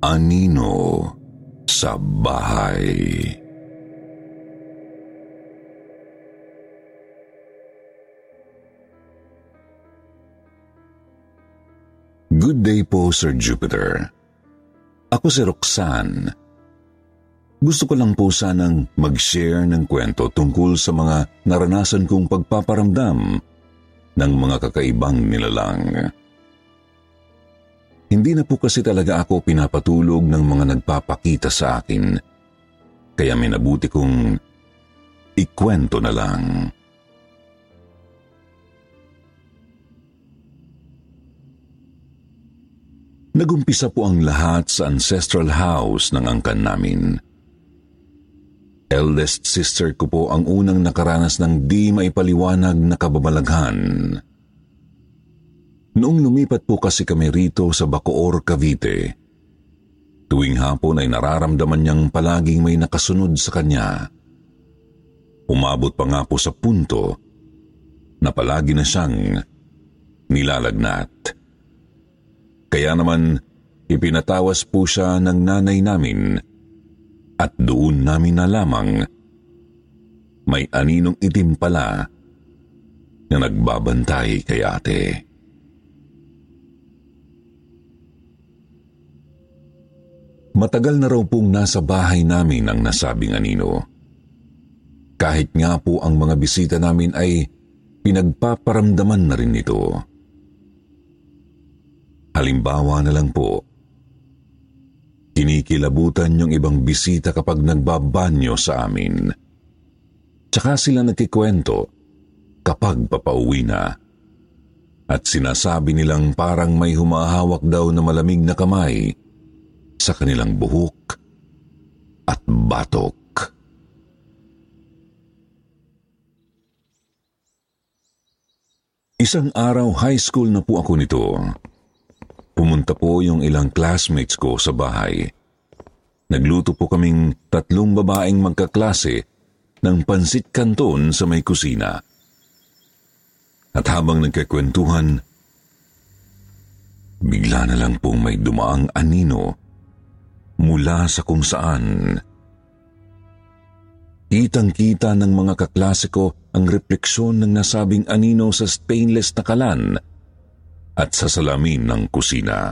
Anino sa bahay. Good day po, Sir Jupiter. Ako si Roxanne. Gusto ko lang po sanang mag-share ng kwento tungkol sa mga naranasan kong pagpaparamdam ng mga kakaibang nilalang. Hindi na po kasi talaga ako pinapatulog ng mga nagpapakita sa akin. Kaya minabuti kong ikwento na lang. Nagumpisa po ang lahat sa ancestral house ng angkan namin. Eldest sister ko po ang unang nakaranas ng di maipaliwanag na kababalaghan. Noong lumipat po kasi kami rito sa Bacoor, Cavite, tuwing hapon ay nararamdaman niyang palaging may nakasunod sa kanya. Umabot pa nga po sa punto na palagi na siyang nilalagnat. Kaya naman ipinatawas po siya ng nanay namin at doon namin na lamang may aninong itim pala na nagbabantay kay ate. Matagal na raw pong nasa bahay namin ang nasabing anino. Kahit nga po ang mga bisita namin ay pinagpaparamdaman na rin ito. Halimbawa na lang po, kinikilabutan yung ibang bisita kapag nagbabanyo sa amin. Tsaka sila nagkikwento kapag papauwi na. At sinasabi nilang parang may humahawak daw na malamig na kamay sa kanilang buhok at batok. Isang araw high school na po ako nito. Pumunta po yung ilang classmates ko sa bahay. Nagluto po kaming tatlong babaeng magkaklase ng pansit kanton sa may kusina. At habang nagkakwentuhan, bigla na lang pong may dumaang anino mula sa kung saan. Kitang-kita ng mga kaklase ko ang refleksyon ng nasabing anino sa stainless na kalan at sa salamin ng kusina.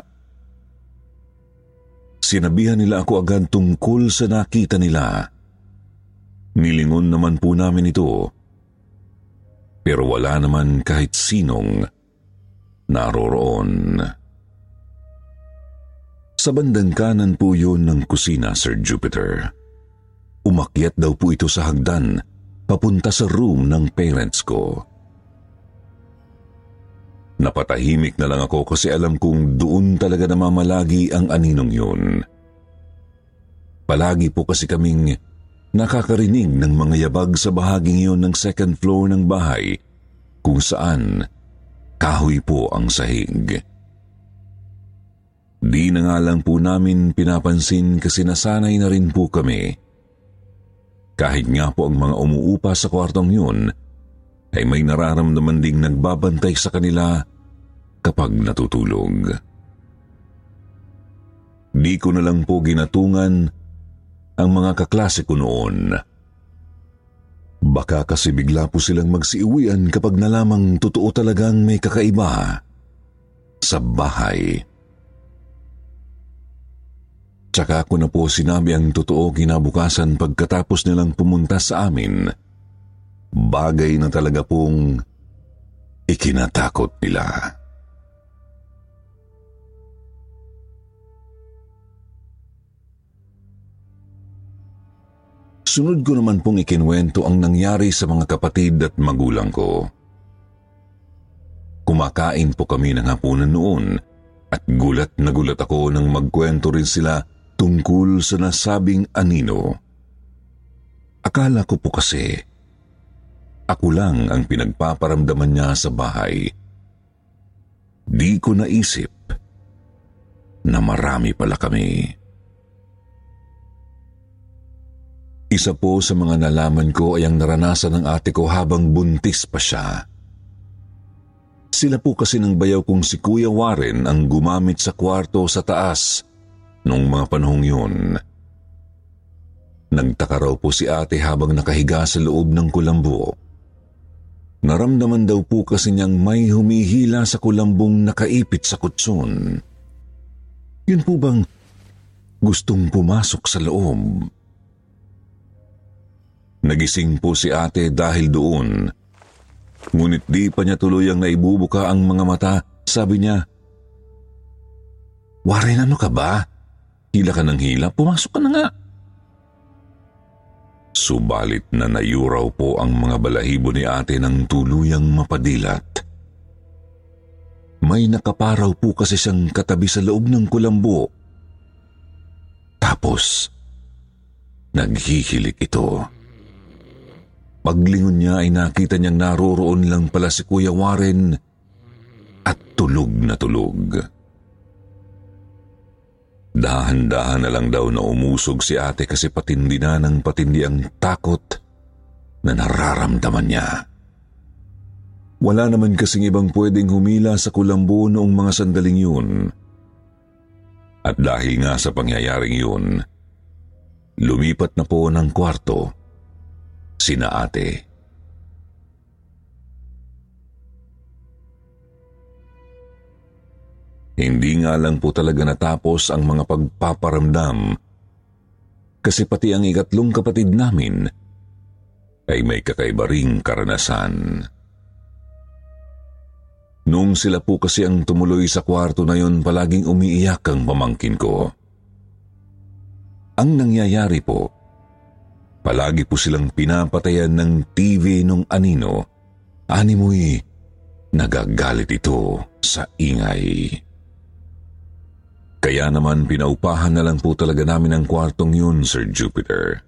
Sinabihan nila ako agad tungkol sa nakita nila. Nilingon naman po namin ito. Pero wala naman kahit sinong naroroon. Sa bandang kanan po yun ng kusina, Sir Jupiter. Umakyat daw po ito sa hagdan, papunta sa room ng parents ko. Napatahimik na lang ako kasi alam kong doon talaga namamalagi ang aninong yun. palagi po kasi kaming nakakarinig ng mga yabag sa bahaging iyon ng second floor ng bahay kung saan kahoy po ang sahig. Di na nga lang po namin pinapansin kasi nasanay na rin po kami. Kahit nga po ang mga umuupa sa kwartong yun, ay may nararamdaman ding nagbabantay sa kanila kapag natutulog. Di ko na lang po ginatungan ang mga kaklase ko noon. Baka kasi bigla po silang magsiuwian kapag nalamang totoo talagang may kakaiba sa bahay. Tsaka ako na po sinabi ang totoo kinabukasan pagkatapos nilang pumunta sa amin. Bagay na talaga pong ikinatakot nila. Sunod ko naman pong ikinwento ang nangyari sa mga kapatid at magulang ko. Kumakain po kami ng hapunan noon at gulat na gulat ako nang magkwento rin sila tungkol sa nasabing anino. Akala ko po kasi, ako lang ang pinagpaparamdaman niya sa bahay. Di ko naisip na marami pala kami. Isa po sa mga nalaman ko ay ang naranasan ng ate ko habang buntis pa siya. Sila po kasi ng bayaw kong si Kuya Warren ang gumamit sa kwarto sa taas noong mga panahong yun. Nagtaka raw po si ate habang nakahiga sa loob ng kulambo. Naramdaman daw po kasi niyang may humihila sa kulambong nakaipit sa kutson. Yun po bang gustong pumasok sa loob? Nagising po si ate dahil doon. Ngunit di pa niya tuluyang naibubuka ang mga mata. Sabi niya, Warren, ano ka ba? Hila ka ng hila, pumasok ka na nga. Subalit na nayuraw po ang mga balahibo ni ate ng tuluyang mapadilat. May nakaparaw po kasi siyang katabi sa loob ng kulambo. Tapos, naghihilik ito. Paglingon niya ay nakita niyang naroroon lang pala si Kuya Warren at tulog na tulog. Dahan-dahan na lang daw na umusog si ate kasi patindi na ng patindi ang takot na nararamdaman niya. Wala naman kasing ibang pwedeng humila sa kulambo noong mga sandaling yun. At dahil nga sa pangyayaring yun, lumipat na po ng kwarto sina ate. Hindi nga lang po talaga natapos ang mga pagpaparamdam kasi pati ang ikatlong kapatid namin ay may kakaiba ring karanasan. Nung sila po kasi ang tumuloy sa kwarto na yon palaging umiiyak ang pamangkin ko. Ang nangyayari po, palagi po silang pinapatayan ng TV nung anino, animoy nagagalit ito sa ingay. Kaya naman pinaupahan na lang po talaga namin ang kwartong yun, Sir Jupiter.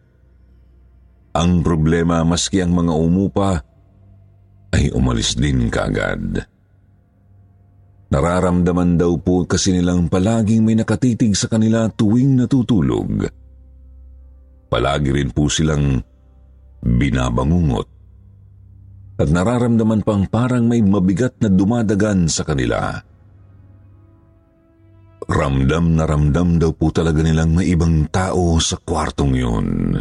Ang problema maski ang mga umupa ay umalis din kagad. Nararamdaman daw po kasi nilang palaging may nakatitig sa kanila tuwing natutulog. Palagi rin po silang binabangungot. At nararamdaman pang parang may mabigat na dumadagan sa kanila. Ramdam na ramdam daw po talaga nilang may ibang tao sa kwartong yun.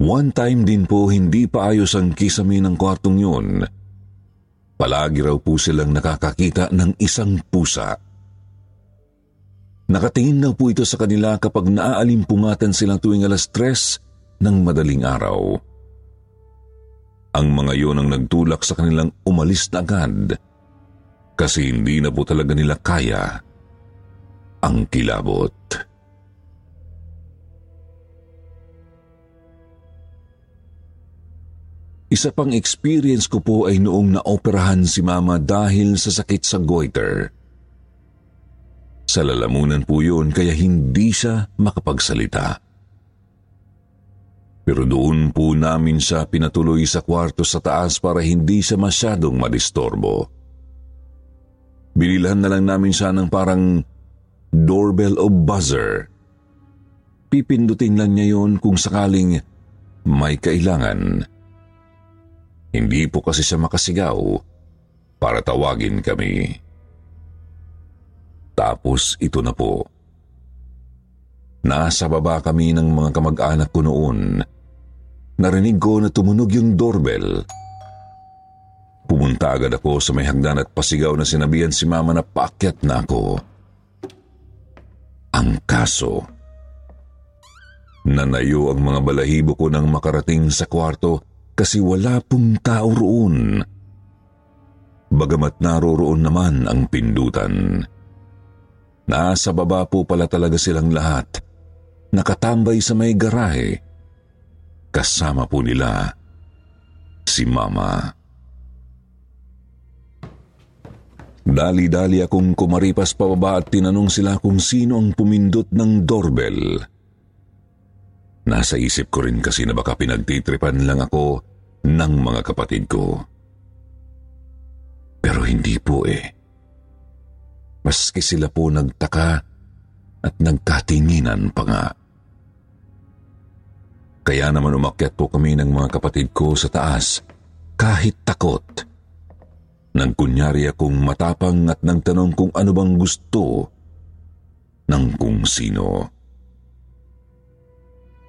One time din po hindi pa ayos ang kisame ng kwartong yun. Palagi raw po silang nakakakita ng isang pusa. Nakatingin daw po ito sa kanila kapag naaalimpungatan sila tuwing alas tres ng madaling araw. Ang mga yon ang nagtulak sa kanilang umalis na agad kasi hindi na po talaga nila kaya ang kilabot. Isa pang experience ko po ay noong naoperahan si mama dahil sa sakit sa goiter. Sa lalamunan po yun kaya hindi siya makapagsalita. Pero doon po namin siya pinatuloy sa kwarto sa taas para hindi siya masyadong madistorbo. Binilhan na lang namin siya ng parang doorbell o buzzer. Pipindutin lang niya yon kung sakaling may kailangan. Hindi po kasi siya makasigaw para tawagin kami. Tapos ito na po. Nasa baba kami ng mga kamag-anak ko noon. Narinig ko na tumunog yung doorbell. Pumunta agad ako sa may hagdan at pasigaw na sinabihan si mama na paakyat na ako. Ang kaso, nanayo ang mga balahibo ko nang makarating sa kwarto kasi wala pong tao roon. Bagamat naroroon naman ang pindutan. Nasa baba po pala talaga silang lahat. Nakatambay sa may garahe. Kasama po nila si Mama. Dali-dali akong kumaripas pababa at tinanong sila kung sino ang pumindot ng doorbell. Nasa isip ko rin kasi na baka pinagtitripan lang ako ng mga kapatid ko. Pero hindi po eh. Maski sila po nagtaka at nagkatinginan pa nga. Kaya naman umakyat po kami ng mga kapatid ko sa taas kahit takot. Nagkunyari akong matapang at nagtanong kung ano bang gusto ng kung sino.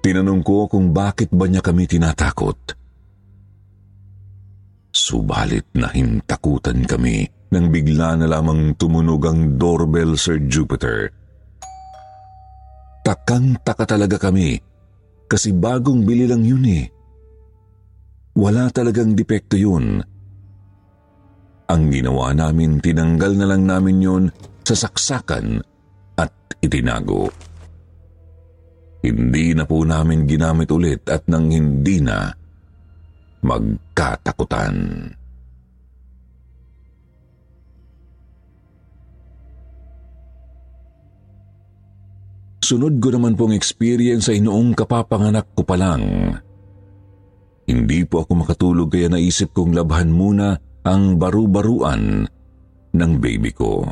Tinanong ko kung bakit ba niya kami tinatakot. Subalit na hintakutan kami nang bigla na lamang tumunog ang doorbell Sir Jupiter. Takang-taka talaga kami kasi bagong bili lang yun eh. Wala talagang depekto yun. Ang ginawa namin, tinanggal na lang namin yun sa saksakan at itinago. Hindi na po namin ginamit ulit at nang hindi na, magkatakutan. Sunod ko naman pong experience ay noong kapapanganak ko pa lang. Hindi po ako makatulog kaya naisip kong labhan muna ang baru-baruan ng baby ko.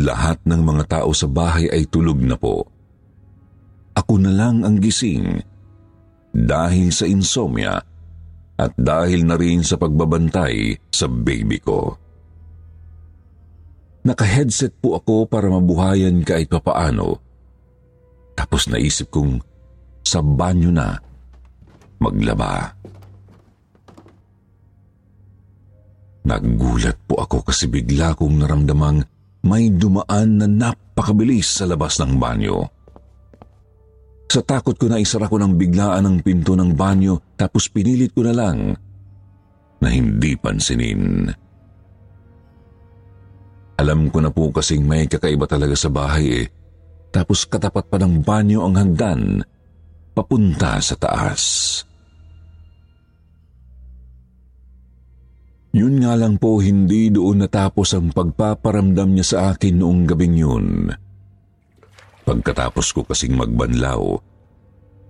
Lahat ng mga tao sa bahay ay tulog na po. Ako na lang ang gising dahil sa insomnia at dahil na rin sa pagbabantay sa baby ko. Naka-headset po ako para mabuhayan kahit papaano. Tapos naisip kong sa banyo na maglaba. Naggulat po ako kasi bigla kong naramdamang may dumaan na napakabilis sa labas ng banyo. Sa takot ko na isara ko ng biglaan ang pinto ng banyo tapos pinilit ko na lang na hindi pansinin. Alam ko na po kasing may kakaiba talaga sa bahay eh. Tapos katapat pa ng banyo ang hagdan papunta sa taas. Yun nga lang po hindi doon natapos ang pagpaparamdam niya sa akin noong gabing yun. Pagkatapos ko kasing magbanlaw,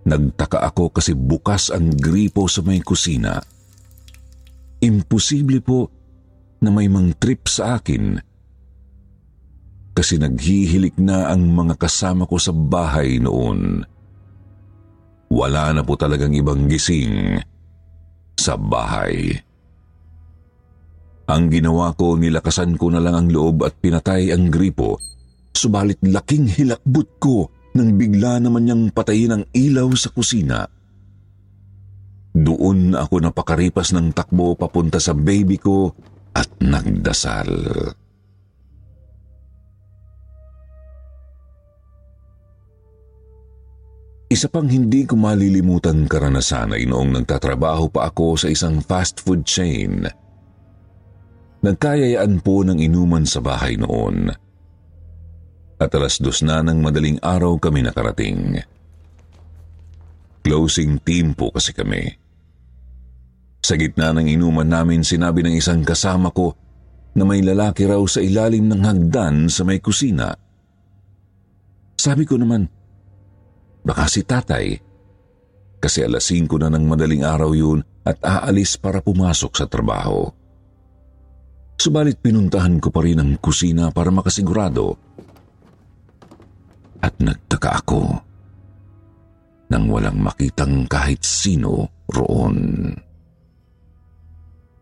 nagtaka ako kasi bukas ang gripo sa may kusina. Imposible po na may mang trip sa akin kasi naghihilik na ang mga kasama ko sa bahay noon. Wala na po talagang ibang gising sa bahay. Ang ginawa ko, nilakasan ko na lang ang loob at pinatay ang gripo Subalit laking hilakbot ko nang bigla naman niyang patayin ang ilaw sa kusina. Doon ako napakaripas ng takbo papunta sa baby ko at nagdasal. Isa pang hindi ko malilimutan karanasan ay noong nagtatrabaho pa ako sa isang fast food chain. Nagkayayaan po ng inuman sa bahay noon at alas dos na ng madaling araw kami nakarating. Closing team po kasi kami. Sa gitna ng inuman namin, sinabi ng isang kasama ko na may lalaki raw sa ilalim ng hagdan sa may kusina. Sabi ko naman, baka si tatay. Kasi alas 5 na ng madaling araw yun at aalis para pumasok sa trabaho. Subalit pinuntahan ko pa rin ang kusina para makasigurado. At nagtaka ako nang walang makitang kahit sino roon.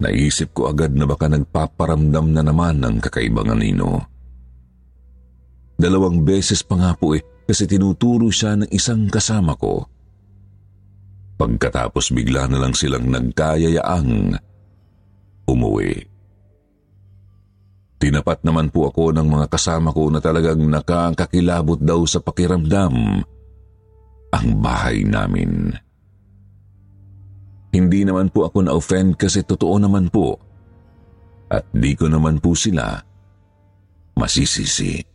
Naisip ko agad na baka nagpaparamdam na naman ng kakaibang anino. Dalawang beses pa nga po eh kasi tinuturo siya ng isang kasama ko. Pagkatapos bigla na lang silang nagkayayaang umuwi. Tinapat naman po ako ng mga kasama ko na talagang nakakakilabot daw sa pakiramdam ang bahay namin. Hindi naman po ako na-offend kasi totoo naman po. At di ko naman po sila masisisi.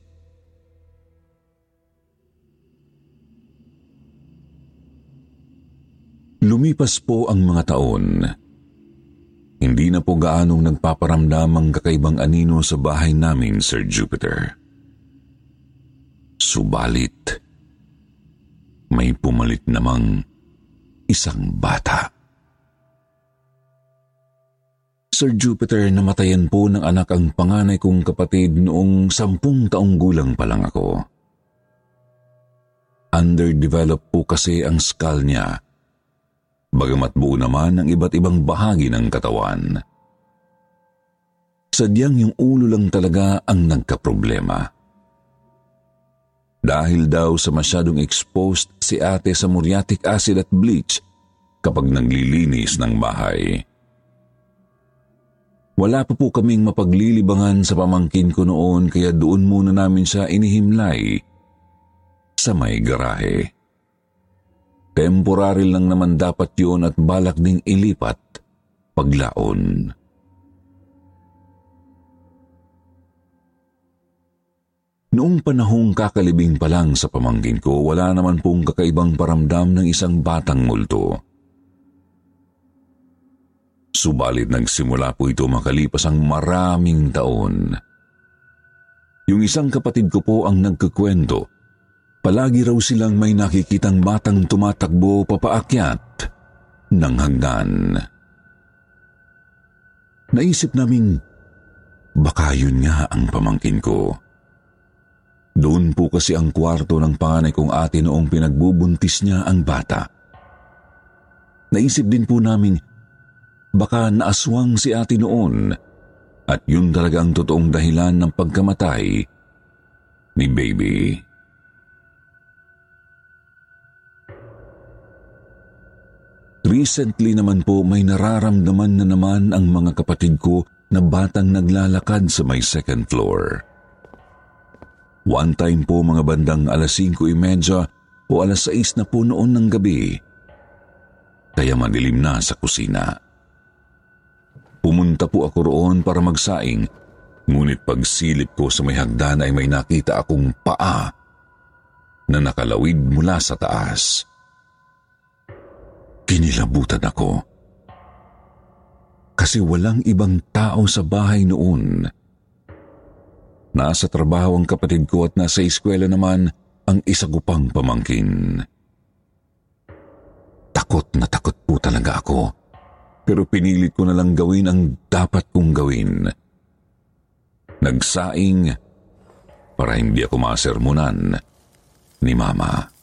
Lumipas po ang mga taon. Hindi na po gaanong nagpaparamdam ang kakaibang anino sa bahay namin, Sir Jupiter. Subalit, may pumalit namang isang bata. Sir Jupiter, namatayan po ng anak ang panganay kong kapatid noong sampung taong gulang pa lang ako. Underdeveloped po kasi ang skull niya. Bagamat buo naman ang iba't ibang bahagi ng katawan. Sadyang yung ulo lang talaga ang nagkaproblema. Dahil daw sa masyadong exposed si ate sa muriatic acid at bleach kapag naglilinis ng bahay. Wala pa po kaming mapaglilibangan sa pamangkin ko noon kaya doon muna namin siya inihimlay sa may garahe. Temporary lang naman dapat yun at balak ding ilipat paglaon. Noong panahong kakalibing pa lang sa pamangkin ko, wala naman pong kakaibang paramdam ng isang batang multo. Subalit nagsimula po ito makalipas ang maraming taon. Yung isang kapatid ko po ang nagkukwento. Palagi raw silang may nakikitang batang tumatakbo papaakyat ng hagdan. Naisip naming baka yun nga ang pamangkin ko. Doon po kasi ang kwarto ng panganay kong ate noong pinagbubuntis niya ang bata. Naisip din po namin Baka naaswang si ate noon at yun talaga ang totoong dahilan ng pagkamatay ni baby. Recently naman po may nararamdaman na naman ang mga kapatid ko na batang naglalakad sa may second floor. One time po mga bandang alas 5.30 o alas 6 na po noon ng gabi. Kaya madilim na sa kusina. Pumunta po ako roon para magsaing, ngunit pagsilip ko sa may hagdan ay may nakita akong paa na nakalawid mula sa taas. Kinilabutan ako. Kasi walang ibang tao sa bahay noon. Nasa trabaho ang kapatid ko at nasa eskwela naman ang isa ko pang pamangkin. Takot na takot po talaga ako pero pinilit ko na lang gawin ang dapat kong gawin. Nagsaing para hindi ako masermonan ni Mama.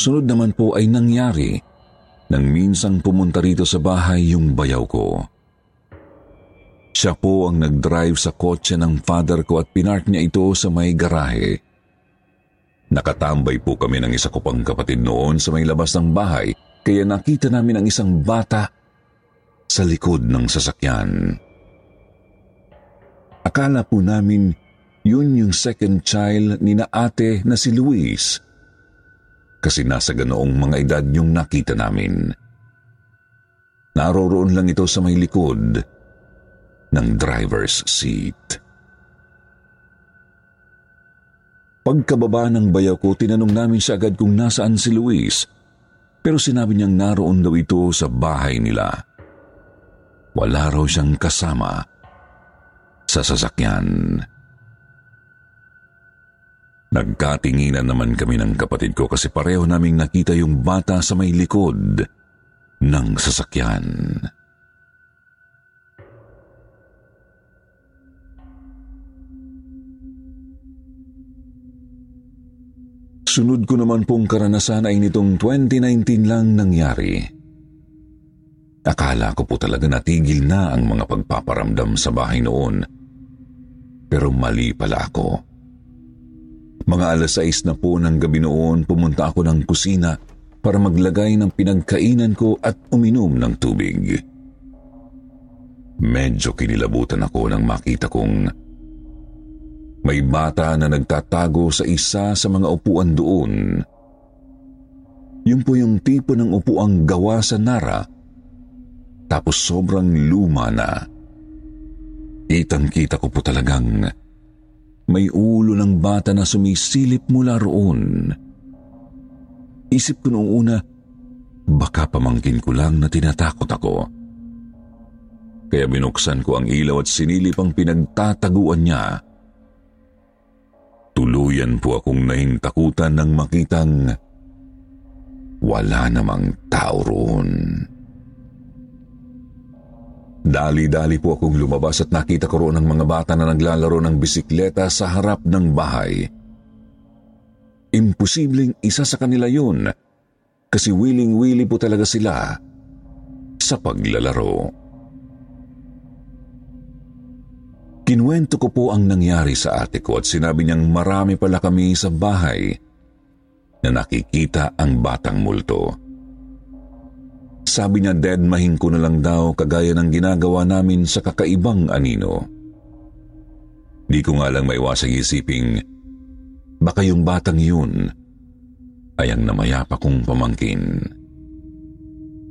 Sunod naman po ay nangyari nang minsang pumunta rito sa bahay yung bayaw ko. Siya po ang nag-drive sa kotse ng father ko at pinark niya ito sa may garahe. Nakatambay po kami ng isa ko pang kapatid noon sa may labas ng bahay kaya nakita namin ang isang bata sa likod ng sasakyan. Akala po namin yun yung second child ni na ate na si Luis kasi nasa ganoong mga edad yung nakita namin. Naroroon lang ito sa may likod ng driver's seat. Pagkababa ng bayaw ko, tinanong namin siya agad kung nasaan si Luis Pero sinabi niyang naroon daw ito sa bahay nila. Wala raw siyang kasama sa sasakyan. Nagkatinginan naman kami ng kapatid ko kasi pareho naming nakita yung bata sa may likod ng sasakyan. Sunod ko naman pong karanasan ay nitong 2019 lang nangyari. Akala ko po talaga natigil na ang mga pagpaparamdam sa bahay noon. Pero mali pala ako. Mga alas 6 na po ng gabi noon pumunta ako ng kusina para maglagay ng pinagkainan ko at uminom ng tubig. Medyo kinilabutan ako nang makita kong may bata na nagtatago sa isa sa mga upuan doon. Yun po yung tipo ng upuang gawa sa nara, tapos sobrang luma na. Kitang-kita ko po talagang may ulo ng bata na sumisilip mula roon. Isip ko noong una, baka pamangkin ko lang na tinatakot ako. Kaya binuksan ko ang ilaw at sinilip ang pinagtataguan niya. Tuluyan po akong nahintakutan nang makitang wala namang tao roon. Dali-dali po akong lumabas at nakita ko roon ang mga bata na naglalaro ng bisikleta sa harap ng bahay. Imposibleng isa sa kanila yun kasi willing-willy po talaga sila sa paglalaro. Kinuwento ko po ang nangyari sa ate ko at sinabi niyang marami pala kami sa bahay na nakikita ang batang multo. Sabi niya dead mahing ko na lang daw kagaya ng ginagawa namin sa kakaibang anino. Di ko nga lang maiwasang isiping baka yung batang yun ay ang namayapa kong pamangkin.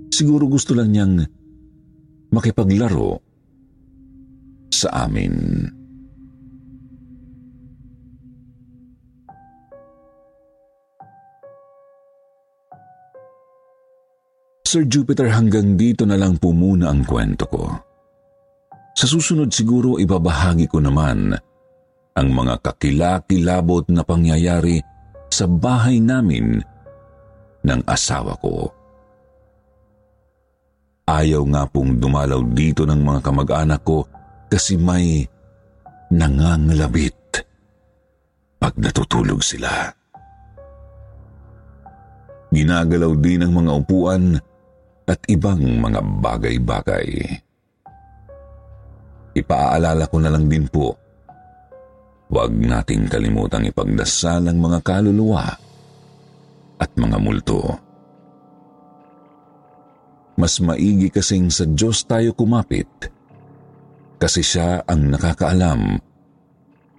Siguro gusto lang niyang makipaglaro sa amin. Sir Jupiter, hanggang dito na lang po muna ang kwento ko. Sa susunod siguro ibabahagi ko naman ang mga kakilakilabot na pangyayari sa bahay namin ng asawa ko. Ayaw nga pong dumalaw dito ng mga kamag-anak ko kasi may nangangalabit pag natutulog sila. Ginagalaw din ang mga upuan at ibang mga bagay-bagay. Ipaalala ko na lang din po, huwag nating kalimutang ipagdasal ang mga kaluluwa at mga multo. Mas maigi kasing sa Diyos tayo kumapit kasi siya ang nakakaalam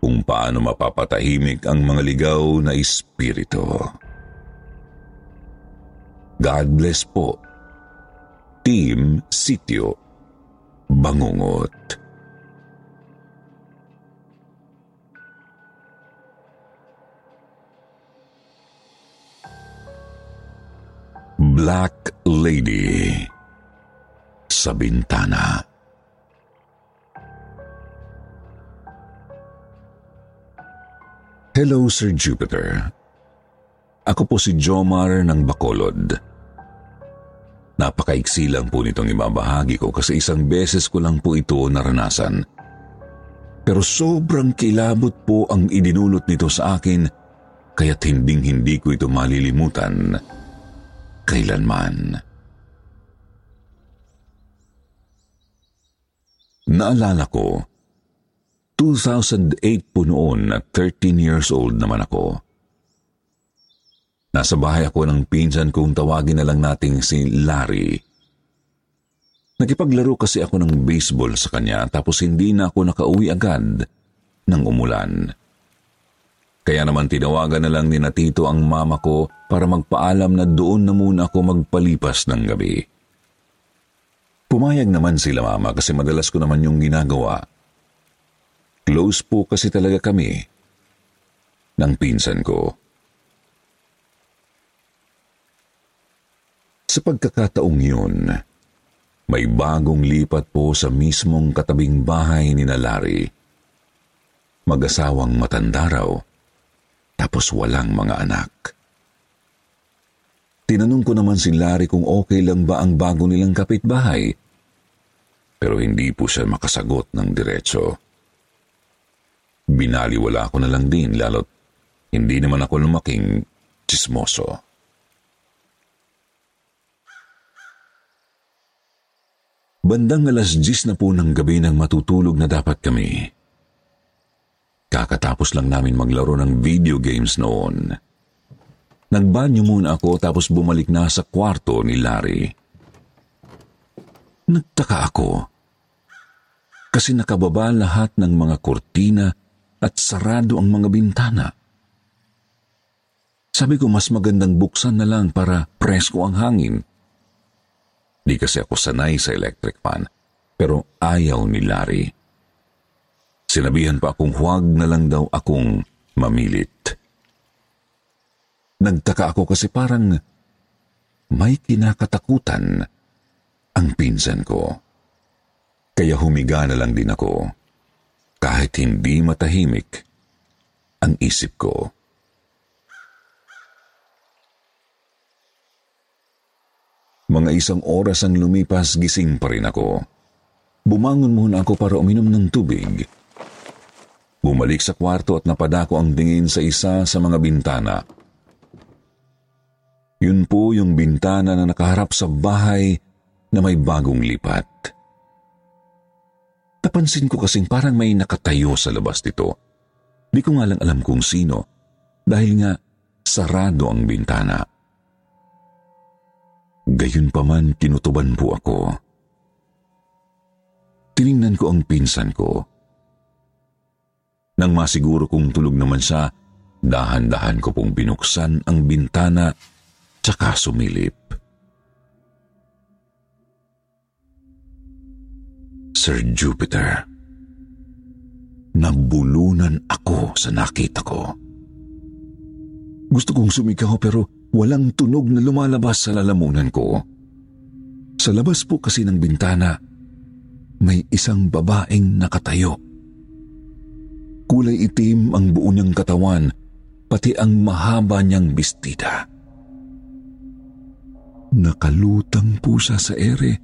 kung paano mapapatahimik ang mga ligaw na espiritu. God bless po. Team Sityo Bangungot. Black Lady sa bintana. Hello, Sir Jupiter. Ako po si Jomar ng Bacolod. Napakaiksi lang po nitong ibabahagi ko kasi isang beses ko lang po ito naranasan. Pero sobrang kilabot po ang idinulot nito sa akin kaya't hinding-hindi ko ito malilimutan kailanman. Naalala ko, 2008 po noon at 13 years old naman ako. Nasa bahay ako ng pinsan kong tawagin na lang nating si Larry. Nakipaglaro kasi ako ng baseball sa kanya tapos hindi na ako nakauwi agad ng umulan. Kaya naman tinawagan na lang ni Natito ang mama ko para magpaalam na doon na muna ako magpalipas ng gabi. Pumayag naman sila mama kasi madalas ko naman yung ginagawa. Close po kasi talaga kami ng pinsan ko. Sa pagkakataong yun, may bagong lipat po sa mismong katabing bahay ni na Larry. Mag-asawang matanda raw, tapos walang mga anak. Tinanong ko naman si Larry kung okay lang ba ang bago nilang kapitbahay, pero hindi po siya makasagot ng diretso. Binaliwala ko na lang din lalo't hindi naman ako lumaking chismoso. Bandang alas 10 na po ng gabi nang matutulog na dapat kami. Kakatapos lang namin maglaro ng video games noon. Nagbanyo muna ako tapos bumalik na sa kwarto ni Larry. Nagtaka ako kasi nakababa lahat ng mga kortina at sarado ang mga bintana. Sabi ko mas magandang buksan na lang para presko ang hangin Di kasi ako sanay sa electric fan, pero ayaw ni Larry. Sinabihan pa akong huwag na lang daw akong mamilit. Nagtaka ako kasi parang may kinakatakutan ang pinsan ko. Kaya humiga na lang din ako. Kahit hindi matahimik ang isip ko. Mga isang oras ang lumipas, gising pa rin ako. Bumangon muna ako para uminom ng tubig. Bumalik sa kwarto at napadako ang tingin sa isa sa mga bintana. Yun po yung bintana na nakaharap sa bahay na may bagong lipat. Napansin ko kasing parang may nakatayo sa labas nito. Di ko nga lang alam kung sino dahil nga sarado ang bintana. Gayunpaman kinutuban po ako. Tiningnan ko ang pinsan ko. Nang masiguro kong tulog naman siya, dahan-dahan ko pong binuksan ang bintana tsaka sumilip. Sir Jupiter, nabulunan ako sa nakita ko. Gusto kong sumigaw pero Walang tunog na lumalabas sa lalamunan ko. Sa labas po kasi ng bintana, may isang babaeng nakatayo. Kulay itim ang buo niyang katawan, pati ang mahaba niyang bestida. Nakalutang po siya sa ere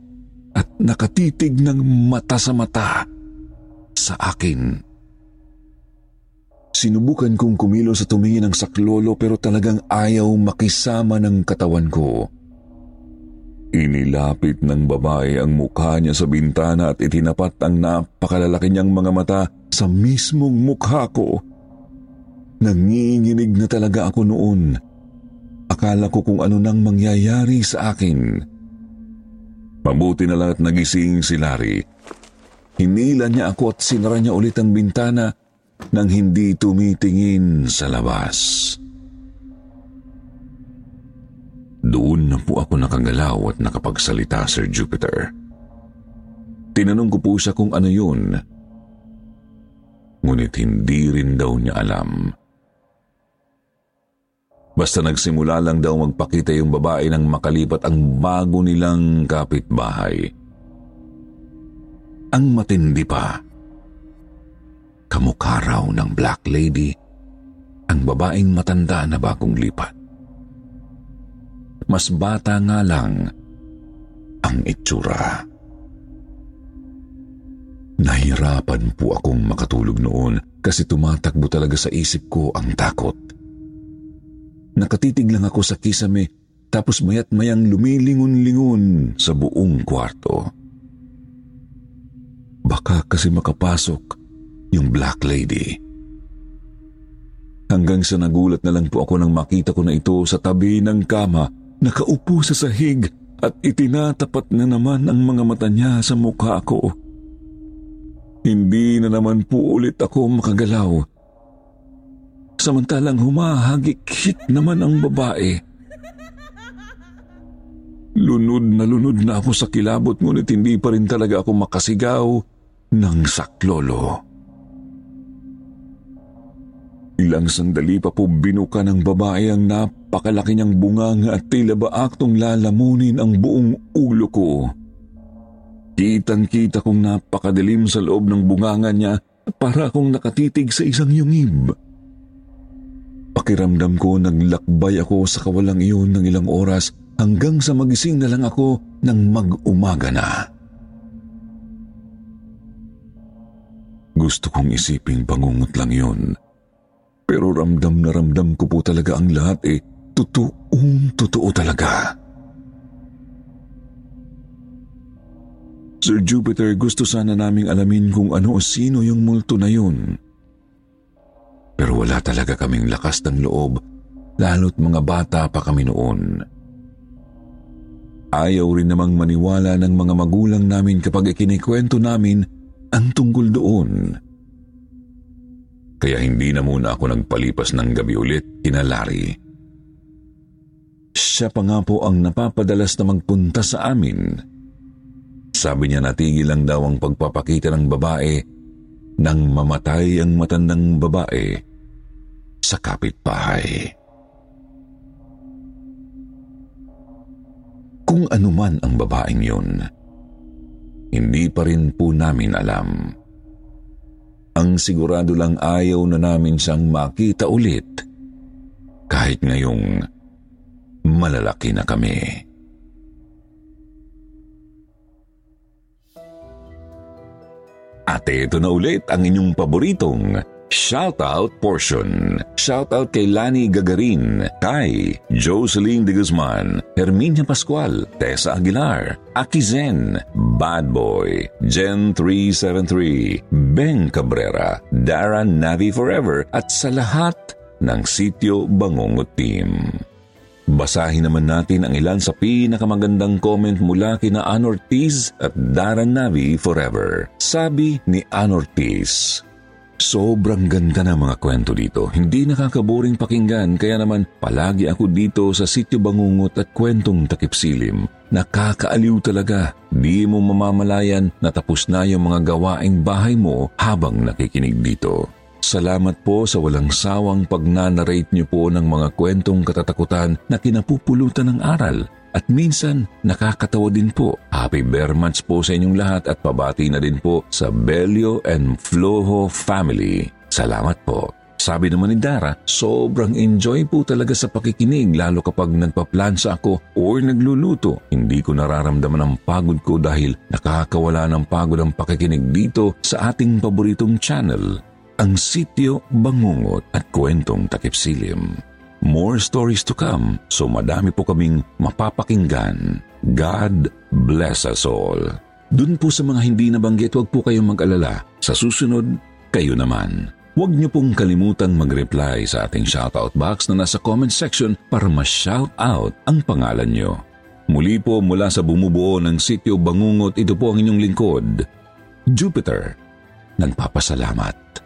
at nakatitig ng mata sa mata sa akin. Sinubukan kong kumilo sa tumingin ng saklolo pero talagang ayaw makisama ng katawan ko. Inilapit ng babae ang mukha niya sa bintana at itinapat ang napakalalaki niyang mga mata sa mismong mukha ko. Nanginginig na talaga ako noon. Akala ko kung ano nang mangyayari sa akin. Mabuti na lang at nagising si Larry. Hinila niya ako at sinara niya ulit ang bintana nang hindi tumitingin sa labas. Doon na po ako nakagalaw at nakapagsalita, Sir Jupiter. Tinanong ko po siya kung ano yun. Ngunit hindi rin daw niya alam. Basta nagsimula lang daw magpakita yung babae nang makalipat ang bago nilang kapitbahay. Ang matindi pa, Kamukha raw ng Black Lady ang babaeng matanda na bagong lipat. Mas bata nga lang ang itsura. Nahirapan po akong makatulog noon kasi tumatakbo talaga sa isip ko ang takot. Nakatitig lang ako sa kisame tapos mayat mayang lumilingon-lingon sa buong kwarto. Baka kasi makapasok yung Black Lady. Hanggang sa nagulat na lang po ako nang makita ko na ito sa tabi ng kama, nakaupo sa sahig at itinatapat na naman ang mga mata niya sa mukha ko. Hindi na naman po ulit ako makagalaw. Samantalang humahagik-hit naman ang babae. Lunod na lunod na ako sa kilabot ngunit hindi pa rin talaga ako makasigaw ng saklolo. Ilang sandali pa po binuka ng babae ang napakalaki niyang bunganga at tila ba aktong lalamunin ang buong ulo ko. Kitang-kita kong napakadilim sa loob ng bunganga niya para akong nakatitig sa isang yungib. Pakiramdam ko naglakbay ako sa kawalang iyon ng ilang oras hanggang sa magising na lang ako ng mag-umaga na. Gusto kong isiping bangungot lang yun. Pero ramdam na ramdam ko po talaga ang lahat eh. Totoong totoo talaga. Sir Jupiter, gusto sana naming alamin kung ano o sino yung multo na yun. Pero wala talaga kaming lakas ng loob, lalo't mga bata pa kami noon. Ayaw rin namang maniwala ng mga magulang namin kapag ikinikwento namin ang tungkol doon. Kaya hindi na muna ako nagpalipas ng gabi ulit kina Larry. Siya pa nga po ang napapadalas na magpunta sa amin. Sabi niya natigil lang daw ang pagpapakita ng babae nang mamatay ang matandang babae sa kapitbahay. Kung anuman ang babaeng yun, hindi pa rin po namin alam. Ang sigurado lang ayaw na namin siyang makita ulit kahit ngayong malalaki na kami. At ito na ulit ang inyong paboritong Shoutout portion. Shoutout kay Lani Gagarin, kay Jocelyn de Guzman, Herminia Pascual, Tessa Aguilar, Aki Zen, Bad Boy, Gen 373, Ben Cabrera, Dara Navi Forever at sa lahat ng Sityo Bangungot Team. Basahin naman natin ang ilan sa pinakamagandang comment mula kina Ann Ortiz at Darren Navi Forever. Sabi ni Ann Ortiz, Sobrang ganda ng mga kwento dito. Hindi nakakaboring pakinggan kaya naman palagi ako dito sa sityo bangungot at kwentong takipsilim. Nakakaaliw talaga. Di mo mamamalayan na tapos na yung mga gawaing bahay mo habang nakikinig dito. Salamat po sa walang sawang pagnanarrate niyo po ng mga kwentong katatakutan na kinapupulutan ng aral at minsan nakakatawa din po. Happy Bear Months po sa inyong lahat at pabati na din po sa Belio and Floho family. Salamat po. Sabi naman ni Dara, sobrang enjoy po talaga sa pakikinig lalo kapag nagpaplansa ako or nagluluto. Hindi ko nararamdaman ang pagod ko dahil nakakawala ng pagod ang pakikinig dito sa ating paboritong channel, ang Sityo Bangungot at Kwentong Takipsilim. More stories to come, so madami po kaming mapapakinggan. God bless us all. Dun po sa mga hindi nabanggit, huwag po kayong mag-alala. Sa susunod, kayo naman. Huwag niyo pong kalimutang mag-reply sa ating shoutout box na nasa comment section para ma-shout out ang pangalan niyo. Muli po mula sa bumubuo ng sityo Bangungot, ito po ang inyong lingkod, Jupiter. Nagpapasalamat.